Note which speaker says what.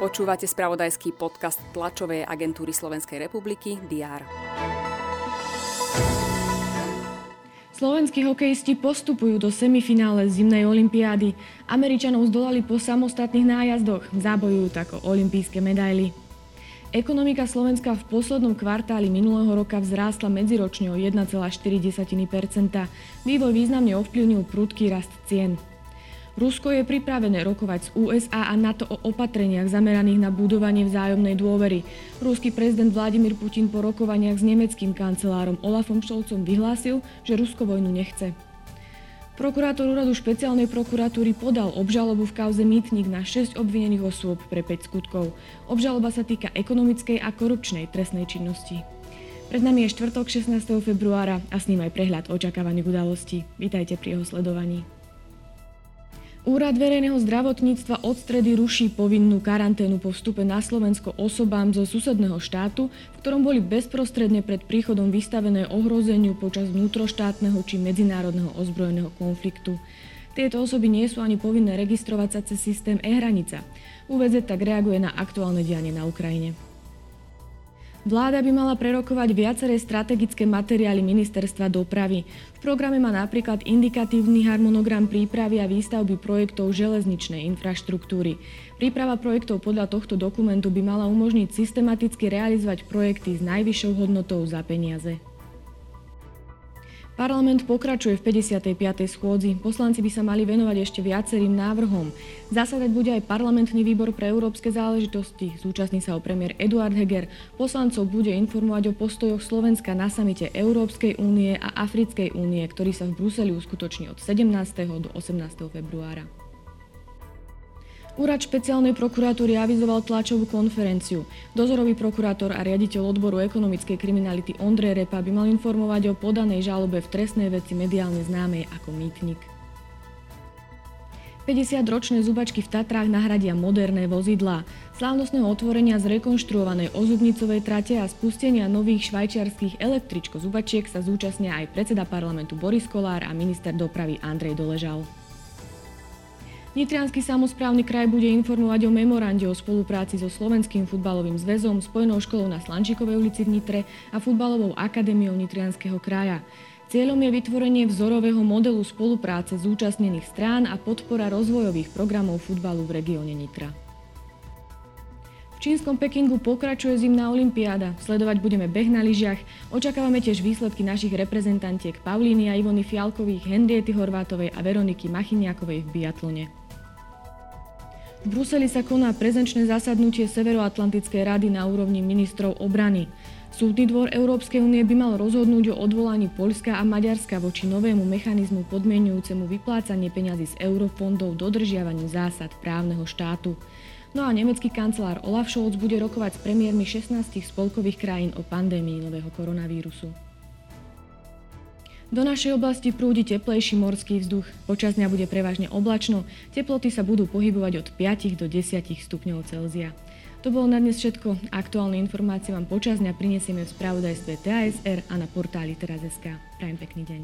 Speaker 1: Počúvate spravodajský podcast tlačovej agentúry Slovenskej republiky DR.
Speaker 2: Slovenskí hokejisti postupujú do semifinále zimnej olympiády. Američanov zdolali po samostatných nájazdoch, zabojujú tak o olympijské medaily. Ekonomika Slovenska v poslednom kvartáli minulého roka vzrástla medziročne o 1,4% Vývoj významne ovplyvnil prudký rast cien. Rusko je pripravené rokovať s USA a NATO o opatreniach zameraných na budovanie vzájomnej dôvery. Ruský prezident Vladimír Putin po rokovaniach s nemeckým kancelárom Olafom Scholzom vyhlásil, že Rusko vojnu nechce. Prokurátor úradu špeciálnej prokuratúry podal obžalobu v kauze Mýtnik na 6 obvinených osôb pre 5 skutkov. Obžaloba sa týka ekonomickej a korupčnej trestnej činnosti. Pred nami je štvrtok 16. februára a s ním aj prehľad očakávaných udalostí. Vítajte pri jeho sledovaní. Úrad verejného zdravotníctva od stredy ruší povinnú karanténu po vstupe na Slovensko osobám zo susedného štátu, v ktorom boli bezprostredne pred príchodom vystavené ohrozeniu počas vnútroštátneho či medzinárodného ozbrojeného konfliktu. Tieto osoby nie sú ani povinné registrovať sa cez systém e-hranica. UVZ tak reaguje na aktuálne dianie na Ukrajine. Vláda by mala prerokovať viaceré strategické materiály ministerstva dopravy. V programe má napríklad indikatívny harmonogram prípravy a výstavby projektov železničnej infraštruktúry. Príprava projektov podľa tohto dokumentu by mala umožniť systematicky realizovať projekty s najvyššou hodnotou za peniaze. Parlament pokračuje v 55. schôdzi. Poslanci by sa mali venovať ešte viacerým návrhom. Zasadať bude aj parlamentný výbor pre európske záležitosti. Zúčastní sa o premiér Eduard Heger. Poslancov bude informovať o postojoch Slovenska na samite Európskej únie a Africkej únie, ktorý sa v Bruseli uskutoční od 17. do 18. februára. Úrad špeciálnej prokuratúry avizoval tlačovú konferenciu. Dozorový prokurátor a riaditeľ odboru ekonomickej kriminality Ondrej Repa by mal informovať o podanej žalobe v trestnej veci mediálne známej ako Mýtnik. 50-ročné zubačky v Tatrách nahradia moderné vozidlá. Slávnostného otvorenia zrekonštruovanej ozubnicovej trate a spustenia nových švajčiarských električko zubačiek sa zúčastnia aj predseda parlamentu Boris Kolár a minister dopravy Andrej Doležal. Nitrianský samozprávny kraj bude informovať o memorande o spolupráci so Slovenským futbalovým zväzom, Spojenou školou na Slančikovej ulici v Nitre a futbalovou akadémiou Nitrianského kraja. Cieľom je vytvorenie vzorového modelu spolupráce zúčastnených strán a podpora rozvojových programov futbalu v regióne Nitra. V čínskom Pekingu pokračuje zimná olimpiáda. Sledovať budeme beh na lyžiach. Očakávame tiež výsledky našich reprezentantiek Paulíny a Ivony Fialkových, Henriety Horvátovej a Veroniky Machiniakovej v biatlone. V Bruseli sa koná prezenčné zasadnutie Severoatlantickej rady na úrovni ministrov obrany. Súdny dvor Európskej únie by mal rozhodnúť o odvolaní Poľska a Maďarska voči novému mechanizmu podmienujúcemu vyplácanie peňazí z eurofondov dodržiavaním zásad právneho štátu. No a nemecký kancelár Olaf Scholz bude rokovať s premiérmi 16 spolkových krajín o pandémii nového koronavírusu. Do našej oblasti prúdi teplejší morský vzduch. Počas dňa bude prevažne oblačno, teploty sa budú pohybovať od 5 do 10 stupňov Celzia. To bolo na dnes všetko. Aktuálne informácie vám počas dňa prinesieme v spravodajstve TASR a na portáli teraz.sk. Prajem pekný deň.